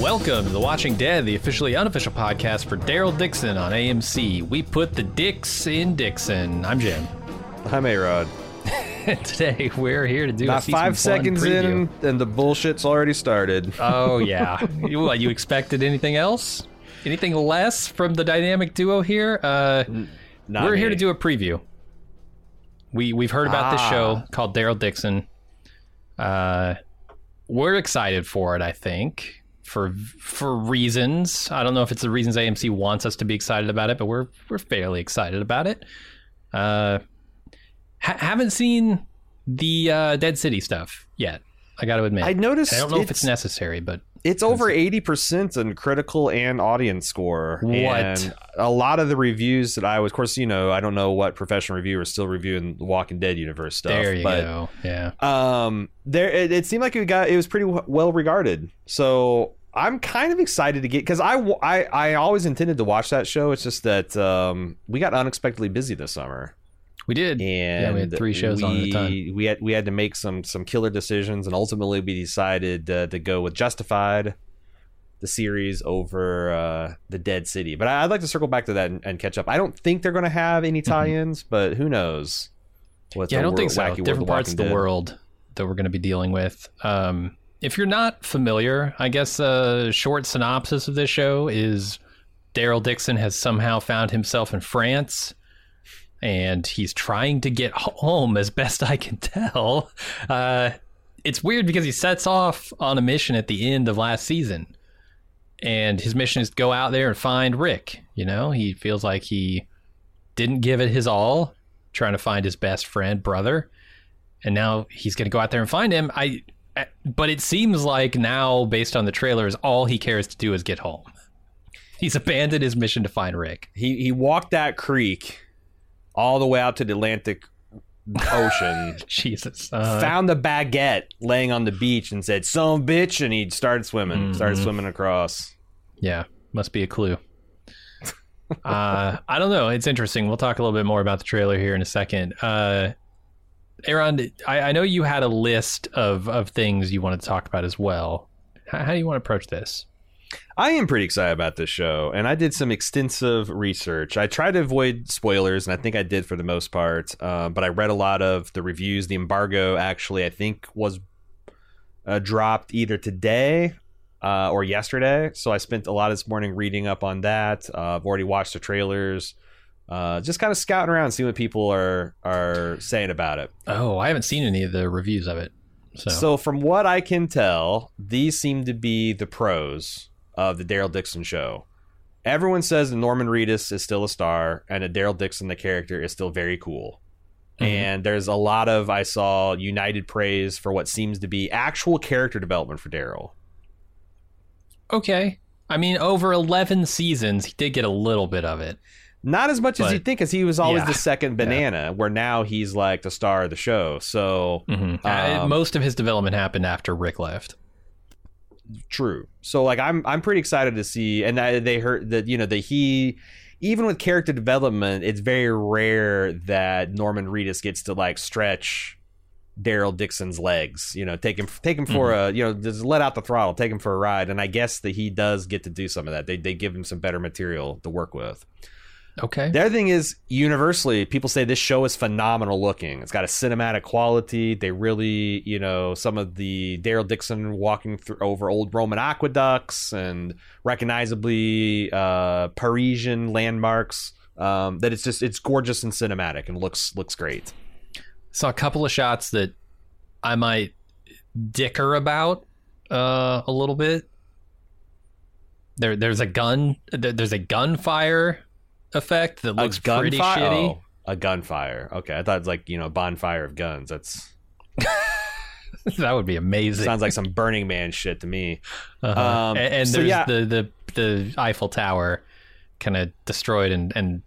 Welcome to The Watching Dead, the officially unofficial podcast for Daryl Dixon on AMC. We put the dicks in Dixon. I'm Jim. I'm A.Ron. Today we're here to do a Not season five seconds in, and the bullshit's already started. Oh yeah. you, what, you expected anything else? Anything less from the dynamic duo here? Uh, Not we're here to do a preview. We we've heard about this Ah. show called Daryl Dixon. Uh, we're excited for it. I think for for reasons. I don't know if it's the reasons AMC wants us to be excited about it, but we're we're fairly excited about it. Uh, ha- haven't seen the uh, Dead City stuff yet. I got to admit. I noticed I don't know if it's it's- necessary, but It's over eighty percent in critical and audience score. What? And a lot of the reviews that I was, of course, you know, I don't know what professional reviewers still reviewing the Walking Dead universe stuff. there you but, go. Yeah. Um, there it, it seemed like it got it was pretty well regarded. So I'm kind of excited to get because I, I I always intended to watch that show. It's just that um we got unexpectedly busy this summer. We did. and yeah, we had three shows on at a time. we had we had to make some some killer decisions, and ultimately we decided uh, to go with Justified, the series over uh, the Dead City. But I, I'd like to circle back to that and, and catch up. I don't think they're going to have any tie-ins, but who knows? What Mm-hmm. Yeah, I don't think so. Different parts of the Dead- world that we're going to be dealing with. Um, if you're not familiar, I guess a short synopsis of this show is Daryl Dixon has somehow found himself in France. And he's trying to get home as best I can tell. Uh, it's weird because he sets off on a mission at the end of last season. And his mission is to go out there and find Rick. You know, he feels like he didn't give it his all trying to find his best friend brother and now he's going to go out there and find him i but it seems like now based on the trailers all he cares to do is get home he's abandoned his mission to find rick He he walked that creek all the way out to the Atlantic Ocean. jesus uh, found a baguette laying on the beach and said, "Son of a bitch," and he started swimming. Started Mhm. swimming across. yeah must be a clue uh i don't know it's interesting we'll talk a little bit more about the trailer here in a second uh aaron I, I know you had a list of of things you wanted to talk about as well how, how do you want to approach this I am pretty excited about this show, and I did some extensive research. I tried to avoid spoilers, and I think I did for the most part. Uh, but I read a lot of the reviews. The embargo actually, I think, was uh, dropped either today uh, or yesterday. So I spent a lot of this morning reading up on that. Uh, I've already watched the trailers. Uh, just kind of scouting around, seeing what people are are saying about it. Oh, I haven't seen any of the reviews of it. So, So from what I can tell, these seem to be the pros of the Daryl Dixon show. Everyone says that Norman Reedus is still a star and that Daryl Dixon, the character, is still very cool. Mhm. And there's a lot of I saw united praise for what seems to be actual character development for Daryl. okay. I mean, over 11 seasons, he did get a little bit of it. Not as much as you'd think, because he was always yeah. the second banana, where now he's like the star of the show. So Mhm. Uh, Um, most of his development happened after Rick left. True. So like I'm I'm pretty excited to see, and I, they heard that you know that he, even with character development, it's very rare that Norman Reedus gets to like stretch Daryl Dixon's legs. You know, take him take him for a you know just let out the throttle, take him for a ride, and I guess that he does get to do some of that. They they give him some better material to work with. Okay. The other thing is, universally, people say this show is phenomenal looking. It's got a cinematic quality. They really, you know, some of the Daryl Dixon walking through over old Roman aqueducts and recognizably uh, Parisian landmarks. Um, that it's just it's gorgeous and cinematic and looks looks great. Saw a couple of shots that I might dicker about uh, a little bit. There, there's a gun. There, there's a gunfire effect that looks pretty shitty. Oh, a gunfire. Okay, I thought it was like you know bonfire of guns. That's that would be amazing. sounds like some Burning Man shit to me. Uh-huh. Um, and and so there's yeah. the, the the Eiffel Tower kind of destroyed and and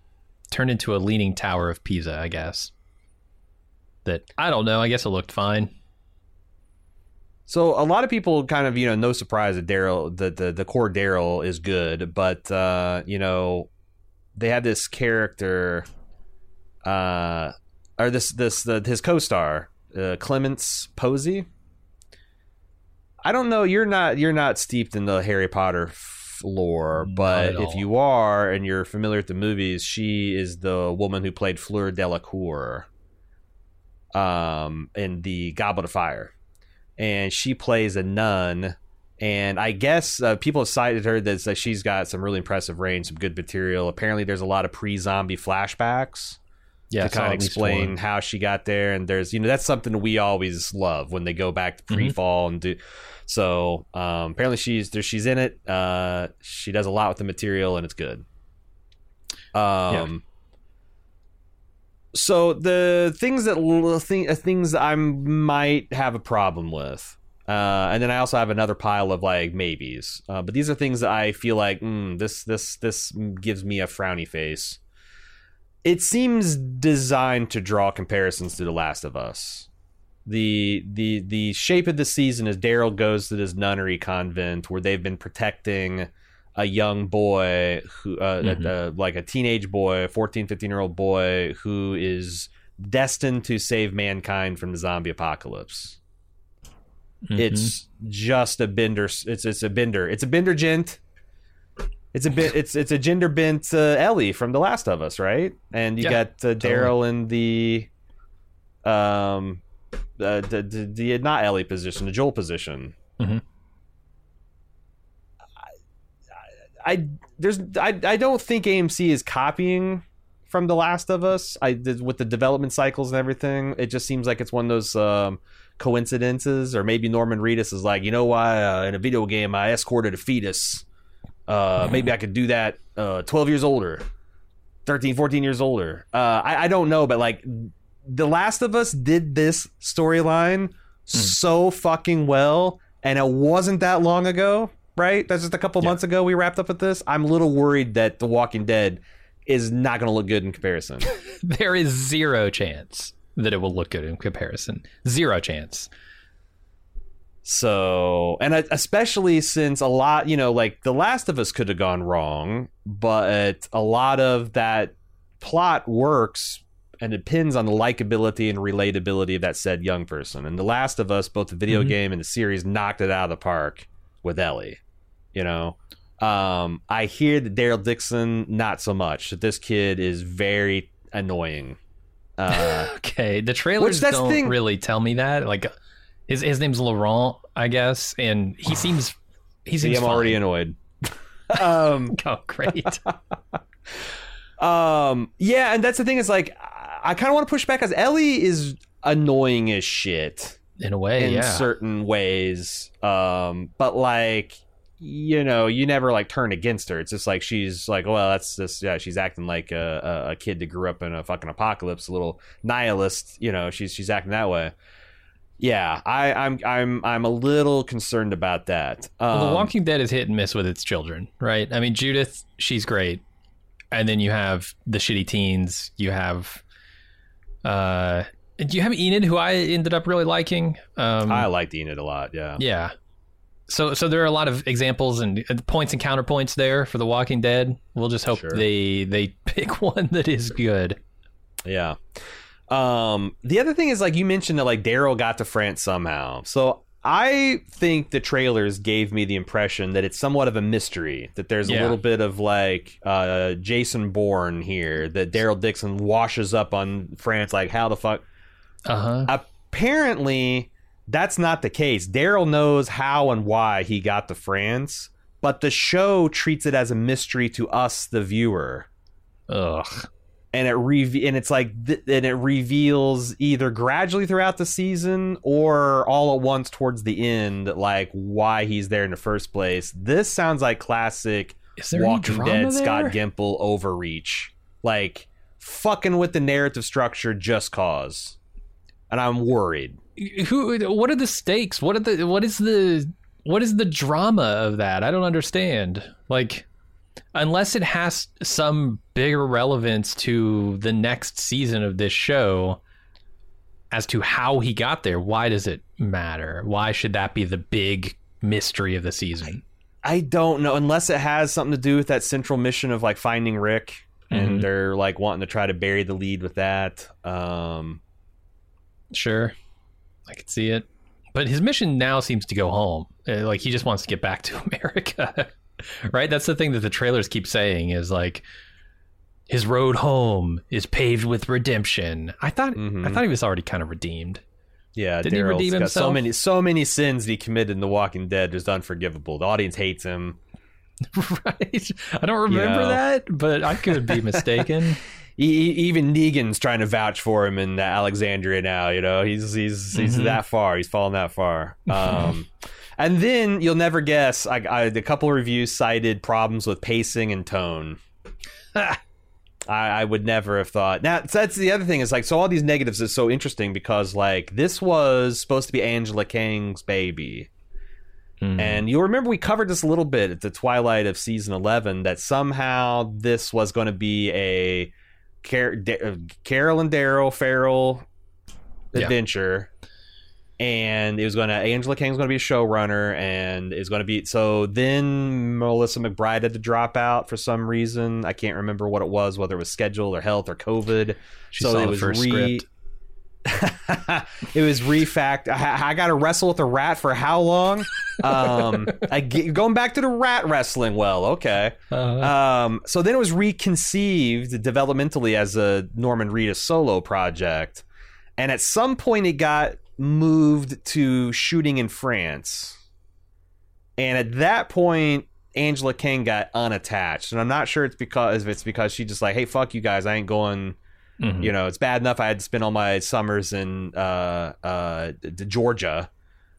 turned into a leaning tower of Pisa, I guess. That I don't know. I guess it looked fine. So a lot of people kind of, you know, no surprise that Daryl, the, the the core Daryl is good, but uh, you know, they have this character, uh, or this this the, his co-star, uh, Clemence Poesy. I don't know. You're not you're not steeped in the Harry Potter f- lore, but if you are and you're familiar with the movies, she is the woman who played Fleur Delacour, um, in the Goblet of Fire and she plays a nun. And I guess uh, people have cited her that that she's got some really impressive range, some good material. Apparently, there's a lot of pre-zombie flashbacks Yeah, to kind of explain how she got there. And there's, you know, that's something we always love when they go back to pre-fall and do. So um, apparently, she's there. She's in it. Uh, she does a lot with the material, and it's good. Um. So the things that uh, things I might have a problem with, uh, and then I also have another pile of like maybes. Uh, but these are things that I feel like mm, this this this gives me a frowny face. It seems designed to draw comparisons to The Last of Us. The the the shape of the season is Daryl goes to this nunnery convent where they've been protecting a young boy who uh, Mhm. uh, like a teenage boy 14 15 year old boy who is destined to save mankind from the zombie apocalypse Mhm. it's just a bender it's it's a bender it's a bender gent it's a bit it's it's a gender bent uh, ellie from the last of us right and you Yeah, got uh, daryl in the um uh, the, the the not ellie position the joel position Mhm. I there's I I don't think AMC is copying from The Last of Us. I did with the development cycles and everything. It just seems like it's one of those um, coincidences, or maybe Norman Reedus is like, you know why uh, in a video game I escorted a fetus. Uh, maybe I could do that. Uh, Twelve years older, 13, 14 years older. Uh, I I don't know, but like The Last of Us did this storyline so fucking well, and it wasn't that long ago, right? That's just a couple Yeah. months ago we wrapped up with this. I'm a little worried that The Walking Dead is not going to look good in comparison. there is zero chance that it will look good in comparison. Zero chance. So, and especially since a lot, you know, like The Last of Us could have gone wrong, but a lot of that plot works and it depends on the likability and relatability of that said young person. And The Last of Us, both the video Mhm. game and the series, knocked it out of the park with Ellie. You know, um, I hear that Daryl Dixon not so much. That this kid is very annoying. Uh, Okay, the trailers that's don't thing- really tell me that. Like, his his name's Laurent, I guess, and he seems he see, seems I'm already annoyed. um, Oh, great. Um, yeah, and that's the thing is like I, I kind of want to push back because Ellie is annoying as shit In a way, in yeah. certain ways. Um, but like you know, you never like turn against her. It's just like she's like, well, that's just yeah, she's acting like a, a, kid that grew up in a fucking apocalypse, a little nihilist. You know, she's she's acting that way. Yeah, I, I'm I'm I'm a little concerned about that. Um, Well, the Walking Dead is hit and miss with its children, right? I mean, Judith, she's great, and then you have the shitty teens. You have, uh, do you have Enid, who I ended up really liking? Um, I liked Enid a lot. Yeah. yeah. So, so there are a lot of examples and uh, points and counterpoints there for The Walking Dead. We'll just hope Sure. they they pick one that is good. Yeah. Um, the other thing is like you mentioned that like Daryl got to France somehow. So I think the trailers gave me the impression that it's somewhat of a mystery. That there's Yeah. a little bit of like uh, Jason Bourne here. That Daryl Dixon washes up on France. Like how the fuck? Uh huh. Apparently, that's not the case. Daryl knows how and why he got to France, but the show treats it as a mystery to us, the viewer. Ugh. and it re- and it's like th- and it reveals either gradually throughout the season or all at once towards the end like why he's there in the first place this sounds like classic walking dead there? scott gimple overreach like fucking with the narrative structure just cause and i'm worried Who? What are the stakes? What are the? What is the? What is the drama of that? I don't understand. Like, unless it has some bigger relevance to the next season of this show, as to how he got there, why does it matter? Why should that be the big mystery of the season? i don't know unless it has something to do with that central mission of like finding rick and Mhm. they're like wanting to try to bury the lead with that um Sure, I could see it. But his mission now seems to go home. Uh, Like he just wants to get back to America, right? That's the thing that the trailers keep saying is like his road home is paved with redemption. I thought I Mhm. thought he was already kind of redeemed. Yeah, Didn't he redeem got so many so many sins he committed in The Walking Dead is unforgivable. The audience hates him. right? I don't remember know. that, but I could be mistaken. E- e- even Negan's trying to vouch for him in Alexandria now. You know, he's he's he's Mhm. that far. He's fallen that far. Um, and then you'll never guess. I, I a couple of reviews cited problems with pacing and tone. I, I would never have thought. Now so that's the other thing is like so all these negatives is so interesting because like this was supposed to be Angela Kang's baby. Hmm. And you'll remember we covered this a little bit at the twilight of season 11 that somehow this was going to be a Car- Da- uh, Carol and Daryl Farrell Yeah. adventure. And it was going to, Angela Kang's going to be a showrunner, and it's going to be, so then Melissa McBride had to drop out for some reason. I can't remember what it was, whether it was schedule or health or COVID. she so saw it the was first re- script. it was refact. I, I got to wrestle with a rat for how long? Um, I get, going back to the rat wrestling. Well, okay. Uh, Um, so then it was reconceived developmentally as a Norman Reedus solo project, and at some point it got moved to shooting in France. And at that point, Angela Kang got unattached, and I'm not sure it's because if it's because she just like, hey, fuck you guys, I ain't going mhm. you know it's bad enough i had to spend all my summers in uh uh georgia.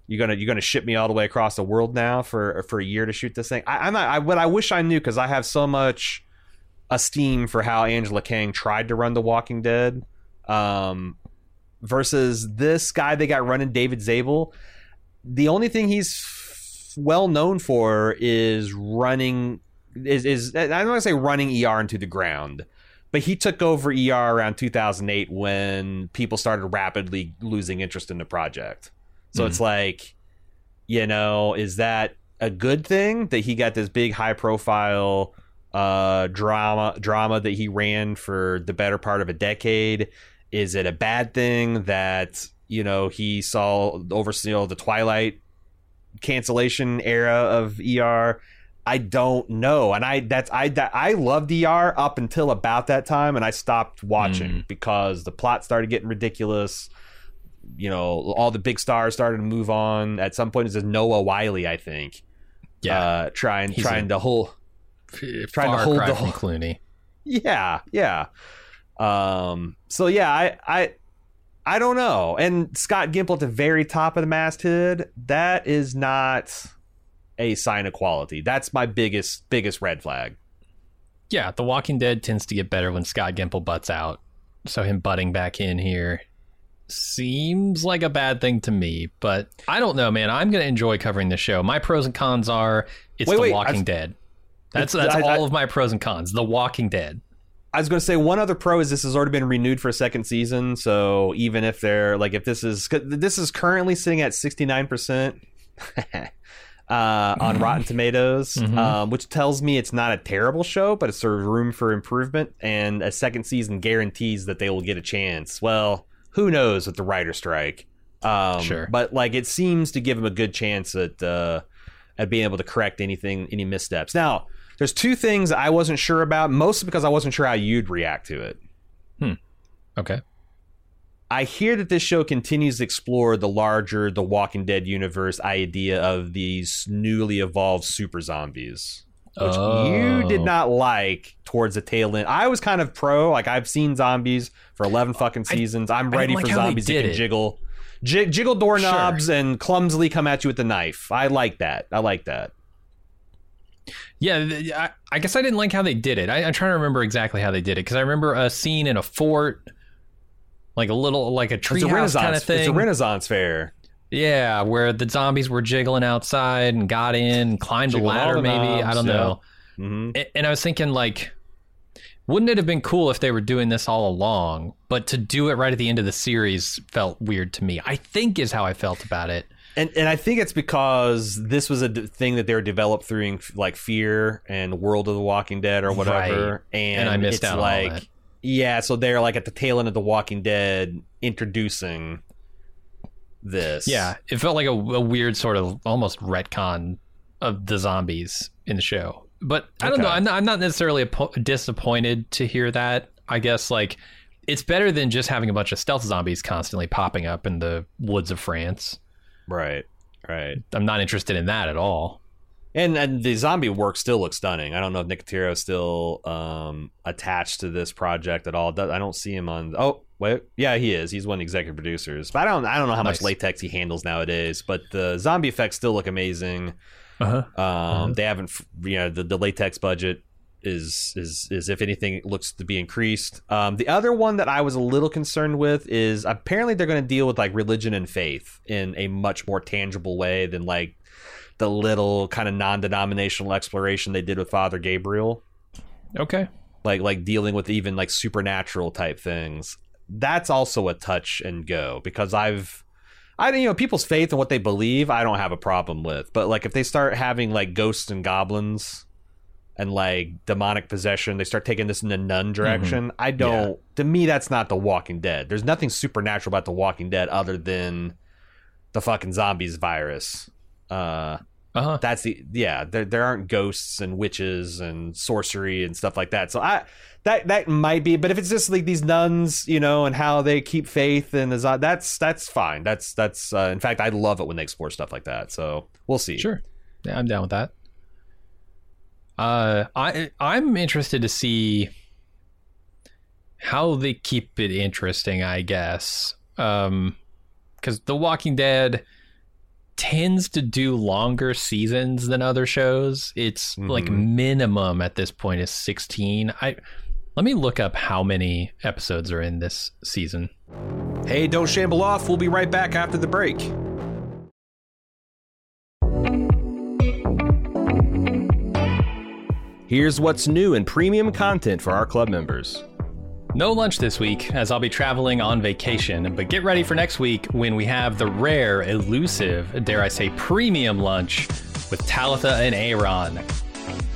You're gonna you're gonna ship me all the way across the world now for for a year to shoot this thing? I, i'm not I, what i wish i knew because i have so much esteem for how angela kang tried to run the walking dead um versus this guy they got running david zabel. The only thing he's f- well known for is running is is i don't want to say running er into the ground but he took over ER around 2008 when people started rapidly losing interest in the project. So Mhm. it's like, you know, is that a good thing that he got this big high profile uh drama drama that he ran for the better part of a decade? Is it a bad thing that, you know, he saw over you know, the Twilight cancellation era of ER? I don't know, and I that's I that, I loved ER up until about that time, and I stopped watching Mm. because the plot started getting ridiculous. You know, all the big stars started to move on. At some point, it was Noah Wyle, I think, yeah, uh, trying He's trying to hold. trying to hold the whole- Clooney. Yeah, yeah. Um. So yeah, I I I don't know. And Scott Gimple at the very top of the masthead, that is not a sign of quality. That's my biggest biggest red flag. Yeah, The Walking Dead tends to get better when Scott Gimple butts out. So him butting back in here seems like a bad thing to me, but I don't know, man. I'm going to enjoy covering the show. My pros and cons are it's Wait, The wait, Walking I've- Dead. That's that's I- I- all of my pros and cons. The Walking Dead. I was going to say one other pro is this has already been renewed for a second season. So even if they're like, if this is this is currently sitting at sixty nine percent on Rotten Tomatoes, Mhm. um, which tells me it's not a terrible show, but it's sort of room for improvement. And a second season guarantees that they will get a chance. Well, who knows with the writer strike? Um, Sure. But like it seems to give him a good chance at uh, at being able to correct anything, any missteps. Now, there's two things I wasn't sure about, mostly because I wasn't sure how you'd react to it. Hmm. Okay. I hear that this show continues to explore the larger The Walking Dead universe idea of these newly evolved super zombies, which you did Oh. not like towards the tail end. I was kind of pro, like I've seen zombies for eleven fucking seasons. I'm ready like for zombies that can it. jiggle, jig, jiggle doorknobs and clumsily come at you with a knife. I like that. I like that. Yeah, I, I guess I didn't like how they did it. I, I'm trying to remember exactly how they did it because I remember a scene in a fort, like a little, like a treehouse Renaissance. kind of thing. It's a Renaissance fair. Yeah, where the zombies were jiggling outside and got in, and climbed a ladder. Maybe I don't yeah. know. hmm And I was thinking, like, wouldn't it have been cool if they were doing this all along? But to do it right at the end of the series felt weird to me. I think is how I felt about it. And and I think it's because this was a d- thing that they were developed through like Fear and World of the Walking Dead or whatever. And, And I missed it's out like. Yeah, so they're like at the tail end of the Walking Dead introducing this. Yeah, it felt like a, a weird sort of almost retcon of the zombies in the show. But I don't Okay. know. I'm not, I'm not necessarily appo- disappointed to hear that. I guess like it's better than just having a bunch of stealth zombies constantly popping up in the woods of France. Right. Right. I'm not interested in that at all. And and the zombie work still looks stunning. I don't know if Nicotero is still um, attached to this project at all. I don't see him on. Oh wait, yeah, he is. He's one of the executive producers. But I don't. I don't know how Nice. much latex he handles nowadays. But the zombie effects still look amazing. Uh-huh. Um, They haven't. You know, the, the latex budget is is is if anything looks to be increased. Um, the other one that I was a little concerned with is apparently they're going to deal with like religion and faith in a much more tangible way than like the little kind of non-denominational exploration they did with Father Gabriel, Okay. like like dealing with even like supernatural type things. That's also a touch and go because I've I don't you know people's faith and what they believe I don't have a problem with, but like if they start having like ghosts and goblins and like demonic possession, they start taking this in the nun direction. I don't. To me, that's not The Walking Dead. There's nothing supernatural about The Walking Dead other than the fucking zombies virus. Uh, Uh-huh. that's the yeah. There there aren't ghosts and witches and sorcery and stuff like that. So I that that might be, but if it's just like these nuns, you know, and how they keep faith and the zo- that's that's fine. That's that's uh, in fact I love it when they explore stuff like that. So we'll see. Sure. Yeah, I'm down with that. Uh, I I'm interested to see how they keep it interesting. I guess, um, because The Walking Dead tends to do longer seasons than other shows. It's like Mhm. minimum at this point is 16. I let me look up how many episodes are in this season. Hey, don't shamble off. We'll be right back after the break. Here's what's new in premium content for our club members. No lunch this week, as I'll be traveling on vacation, but get ready for next week when we have the rare, elusive, dare I say, premium lunch with Talitha and Aaron.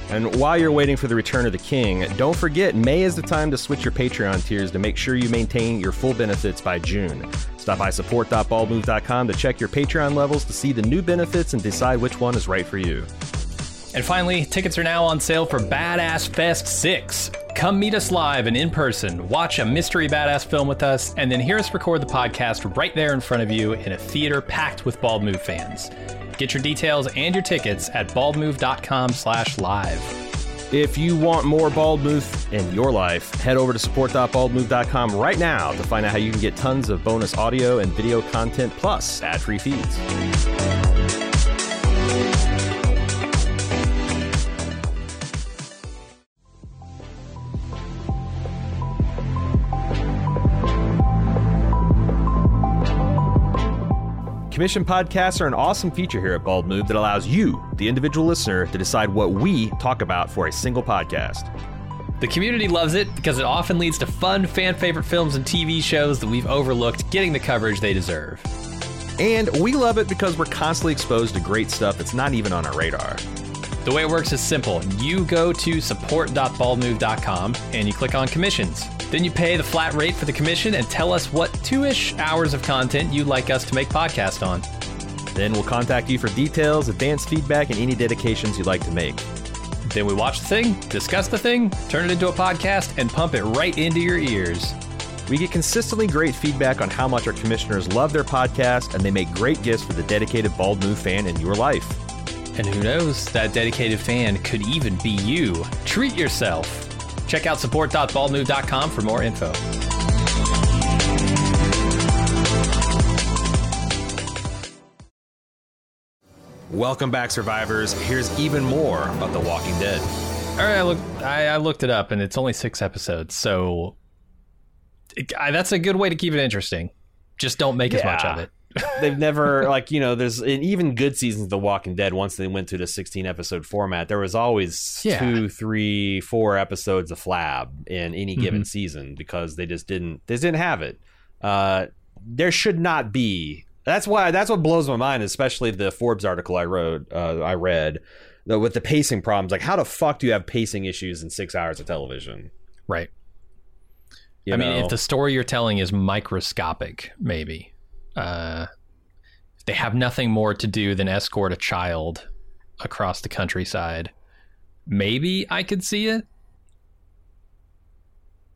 And while you're waiting for the return of the king, don't forget May is the time to switch your Patreon tiers to make sure you maintain your full benefits by June. Stop by support.baldmove.com to check your Patreon levels to see the new benefits and decide which one is right for you. And finally, tickets are now on sale for Badass Fest 6. Come meet us live and in person, watch a mystery badass film with us, and then hear us record the podcast right there in front of you in a theater packed with Bald Move fans. Get your details and your tickets at baldmove.com slash live. If you want more Bald Move in your life, head over to support.baldmove.com right now to find out how you can get tons of bonus audio and video content plus ad-free feeds. Commission podcasts are an awesome feature here at Bald Move that allows you, the individual listener, to decide what we talk about for a single podcast. The community loves it because it often leads to fun, fan favorite films and TV shows that we've overlooked getting the coverage they deserve. And we love it because we're constantly exposed to great stuff that's not even on our radar. The way it works is simple. You go to support.baldmove.com and you click on commissions. Then you pay the flat rate for the commission and tell us what two ish hours of content you'd like us to make podcast on. Then we'll contact you for details, advanced feedback, and any dedications you'd like to make. Then we watch the thing, discuss the thing, turn it into a podcast, and pump it right into your ears. We get consistently great feedback on how much our commissioners love their podcast, and they make great gifts for the dedicated Bald Move fan in your life. And who knows, that dedicated fan could even be you. Treat yourself. Check out support.baldmove.com for more info. Welcome back, survivors. Here's even more of The Walking Dead. All right, I, look, I, I looked it up, and it's only six episodes, so it, I, that's a good way to keep it interesting. Just don't make as much of it. They've never like you know. There's in even good seasons of The Walking Dead. Once they went to the 16 episode format, there was always Yeah. two, three, four episodes of flab in any given Mhm. season because they just didn't. They didn't have it. Uh, there should not be. That's why. That's what blows my mind, especially the Forbes article I wrote. Uh, I read the, with the pacing problems. Like, how the fuck do you have pacing issues in six hours of television? Right. You I mean, if the story you're telling is microscopic, maybe. Uh, they have nothing more to do than escort a child across the countryside, maybe I could see it.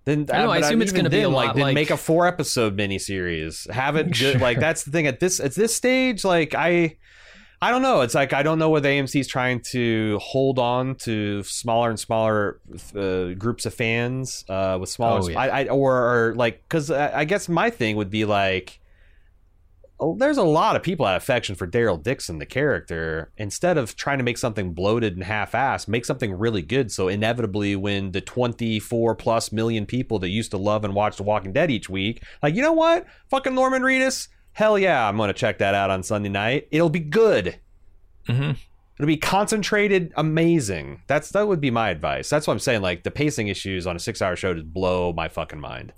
Then I don't know, I assume it's gonna be a then, like then like- make a four episode miniseries. Have it good. Like that's the thing at this at this stage. Like I, I don't know. It's like I don't know whether AMC is trying to hold on to smaller and smaller uh, groups of fans uh, with smaller. Oh, yeah. I, I or, or like because I, I guess my thing would be like. There's a lot of people that have affection for Daryl Dixon, the character. Instead of trying to make something bloated and half-assed, make something really good. So inevitably, when the 24 plus million people that used to love and watch The Walking Dead each week, like, you know what, fucking Norman Reedus, hell yeah, I'm gonna check that out on Sunday night. It'll be good. Mm-hmm. It'll be concentrated, amazing. That's that would be my advice. That's what I'm saying. Like the pacing issues on a six-hour show just blow my fucking mind.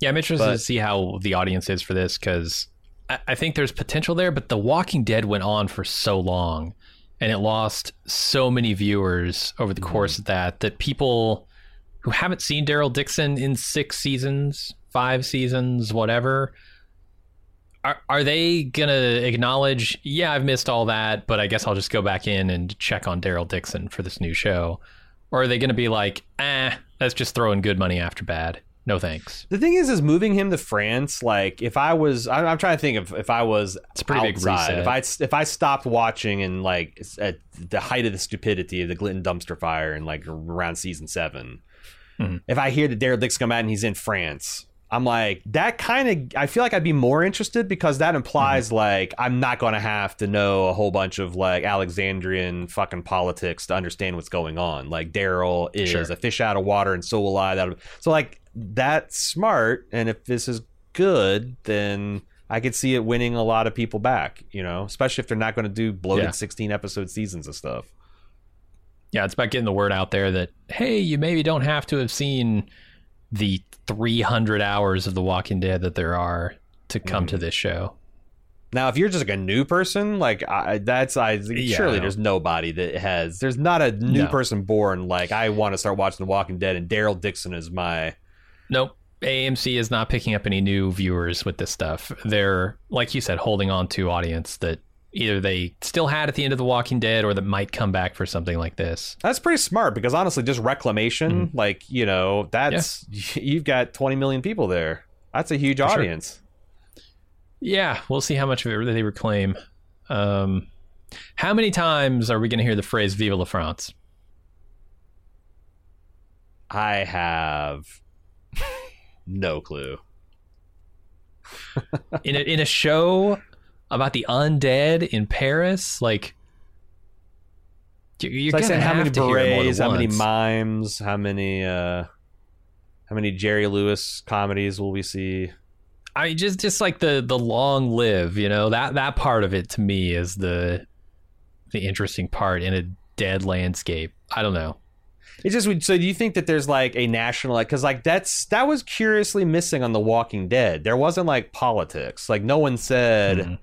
Yeah, I'm interested But- to see how the audience is for this because I, I think there's potential there. But The Walking Dead went on for so long, and it lost so many viewers over the course of that that people who haven't seen Daryl Dixon in six seasons, five seasons, whatever. Are, are they gonna acknowledge? Yeah, I've missed all that, but I guess I'll just go back in and check on Daryl Dixon for this new show, or are they gonna be like, "Ah, that's just throwing good money after bad"? No thanks. The thing is, is moving him to France. Like, if I was, I'm, I'm trying to think of if I was It's a pretty big outside, reset. If I if I stopped watching and like at the height of the stupidity of the Glitton dumpster fire and like around season 7 Mhm. if I hear that Daryl Dix come out and he's in France, I'm like that kind of. I feel like I'd be more interested because that implies like I'm not going to have to know a whole bunch of like Alexandrian fucking politics to understand what's going on. Like Daryl is Sure. a fish out of water and so will I. That so like that's smart. And if this is good, then I could see it winning a lot of people back. You know, especially if they're not going to do bloated Yeah. 16 episode seasons of stuff. Yeah, it's about getting the word out there that hey, you maybe don't have to have seen the 300 hours of The Walking Dead that there are to come Mm. to this show. Now, if you're just like a new person, like I, that's I Yeah, surely there's nobody that has. There's not a new No. person born like I want to start watching The Walking Dead, and Daryl Dixon is my. Nope. AMC is not picking up any new viewers with this stuff. They're, like you said, holding on to audience that either they still had at the end of The Walking Dead or that might come back for something like this. That's pretty smart because honestly, just reclamation, Mm-hmm. like you know, that's you've got 20 million people there. That's a huge For sure. audience. Yeah, we'll see how much of it they reclaim. Um, how many times are we going to hear the phrase "Vive la France"? I have no clue. in a, in a show about the undead in Paris, like you- you're It's like saying how many to hear it more than berets, how many mimes, how many uh how many Jerry Lewis comedies will we see? I mean, just just like the the long live, you know that that part of it to me is the the interesting part in a dead landscape. I don't know. It's just so. Do you think that there's like a national like because like that's that was curiously missing on The Walking Dead. There wasn't like politics. Like no one said, Mhm.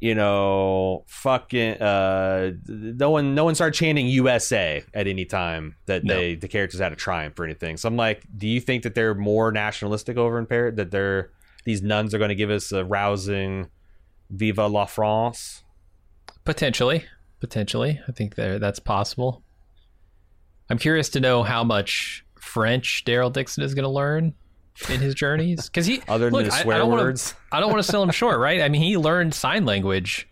you know, fucking uh, no one, no one started chanting USA at any time that No. they the characters had a triumph or anything. So I'm like, do you think that they're more nationalistic over in Paris? That they're these nuns are going to give us a rousing "Viva la France"? Potentially, potentially, I think there that's possible. I'm curious to know how much French Daryl Dixon is going to learn in his journeys because he Other than look, the I- I swear don't wanna- words, I don't want to sell him short, right? I mean, he learned sign language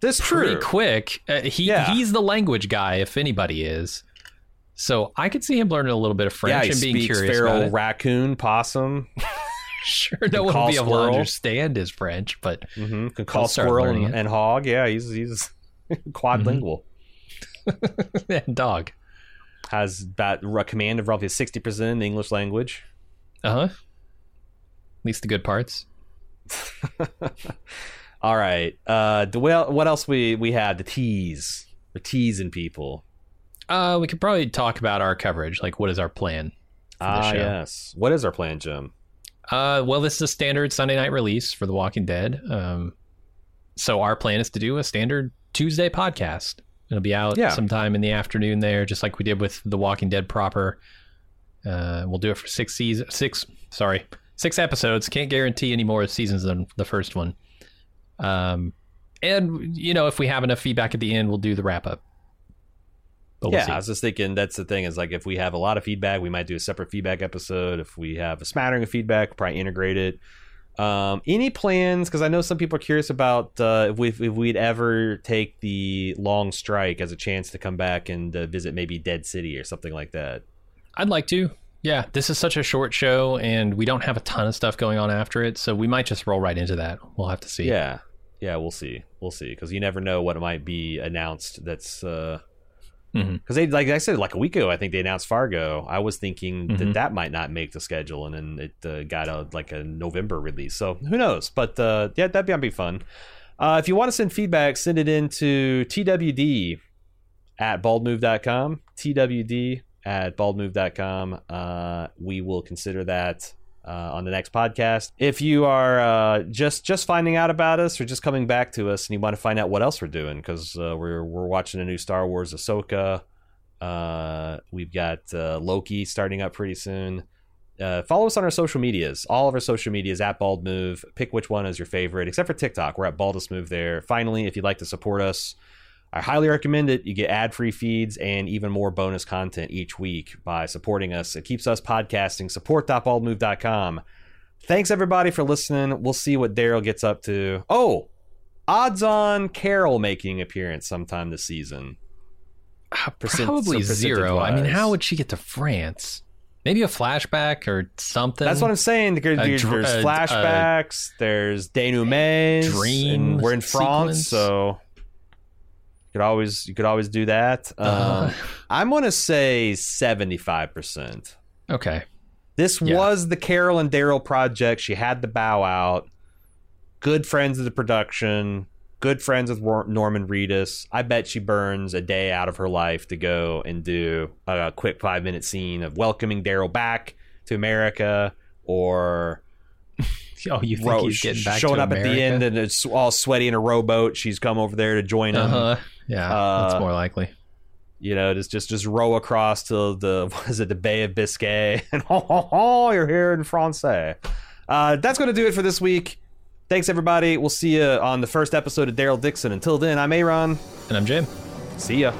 this pretty true. quick. Uh, he Yeah. he's the language guy, if anybody is. So I could see him learning a little bit of French yeah, and being curious feral raccoon, possum. Sure, no one will be able squirrel. to understand his French, but Mm-hmm. Can call squirrel and, and hog. Yeah, he's he's quadlingual. and dog. Has about a command of roughly sixty percent in the English language. Uh huh. At least the good parts. All right. Uh, the- well, what else we we had? The tease. We're teasing people. Uh, we could probably talk about our coverage. Like, what is our plan for the Ah, show? yes. What is our plan, Jim? Uh, well, this is a standard Sunday night release for The Walking Dead. Um, so our plan is to do a standard Tuesday podcast. It'll be out Yeah. sometime in the afternoon there, just like we did with The Walking Dead proper. Uh, we'll do it for six seasons, six sorry, six episodes. Can't guarantee any more seasons than the first one. Um, and you know, if we have enough feedback at the end, we'll do the wrap up. But we'll yeah, see. I was just thinking that's the thing is like if we have a lot of feedback, we might do a separate feedback episode. If we have a smattering of feedback, probably integrate it. Um, any plans? Because I know some people are curious about uh, if we if we'd ever take the long strike as a chance to come back and uh, visit maybe Dead City or something like that. I'd like to. Yeah, this is such a short show, and we don't have a ton of stuff going on after it, so we might just roll right into that. We'll have to see. Yeah, yeah, we'll see, we'll see, because you never know what might be announced. That's because Mhm. they, like I said, like a week ago, I think they announced Fargo. I was thinking that Mhm. that might not make the schedule, and then it uh, got a like a November release. So who knows? But uh, yeah, that'd be, that'd be fun. Uh, if you want to send feedback, send it in to twd at baldmove.com. twd at baldmove.com. Uh, we will consider that uh, on the next podcast. If you are uh, just just finding out about us or just coming back to us and you want to find out what else we're doing, because uh, we're we're watching a new Star Wars Ahsoka. Uh, we've got uh, Loki starting up pretty soon. Uh, follow us on our social medias. All of our social medias at Bald Move. Pick which one is your favorite, except for TikTok. We're at Baldest Move there. Finally, if you'd like to support us, I highly recommend it. You get ad free feeds and even more bonus content each week by supporting us. It keeps us podcasting. Support.baldmove.com. Thanks everybody for listening. We'll see what Daryl gets up to. Oh, odds on Carol making appearance sometime this season. Uh, Probably so zero. I mean, how would she get to France? Maybe a flashback or something. That's what I'm saying. There- There's, dr- there's a- flashbacks. there's denouements. dream We're in France, sequence. so you could always you could always do that. Um, Uh, I'm gonna say 75 percent. okay. This Yeah. was the Carol and Daryl project. She had the bow out. Good friends of the production. Good friends with Norman Reedus. I bet she burns a day out of her life to go and do a quick five minute scene of welcoming Daryl back to America or Oh, you think ro- he's getting back showing to up at the end and it's all sweaty in a rowboat. She's come over there to join him. Yeah, Uh, that's more likely. You know, just just just row across to the what is it, the Bay of Biscay, and oh, oh, oh you're here in France. Uh, that's going to do it for this week. Thanks everybody. We'll see you on the first episode of Daryl Dixon. Until then, I'm Aaron. And I'm Jim. See ya.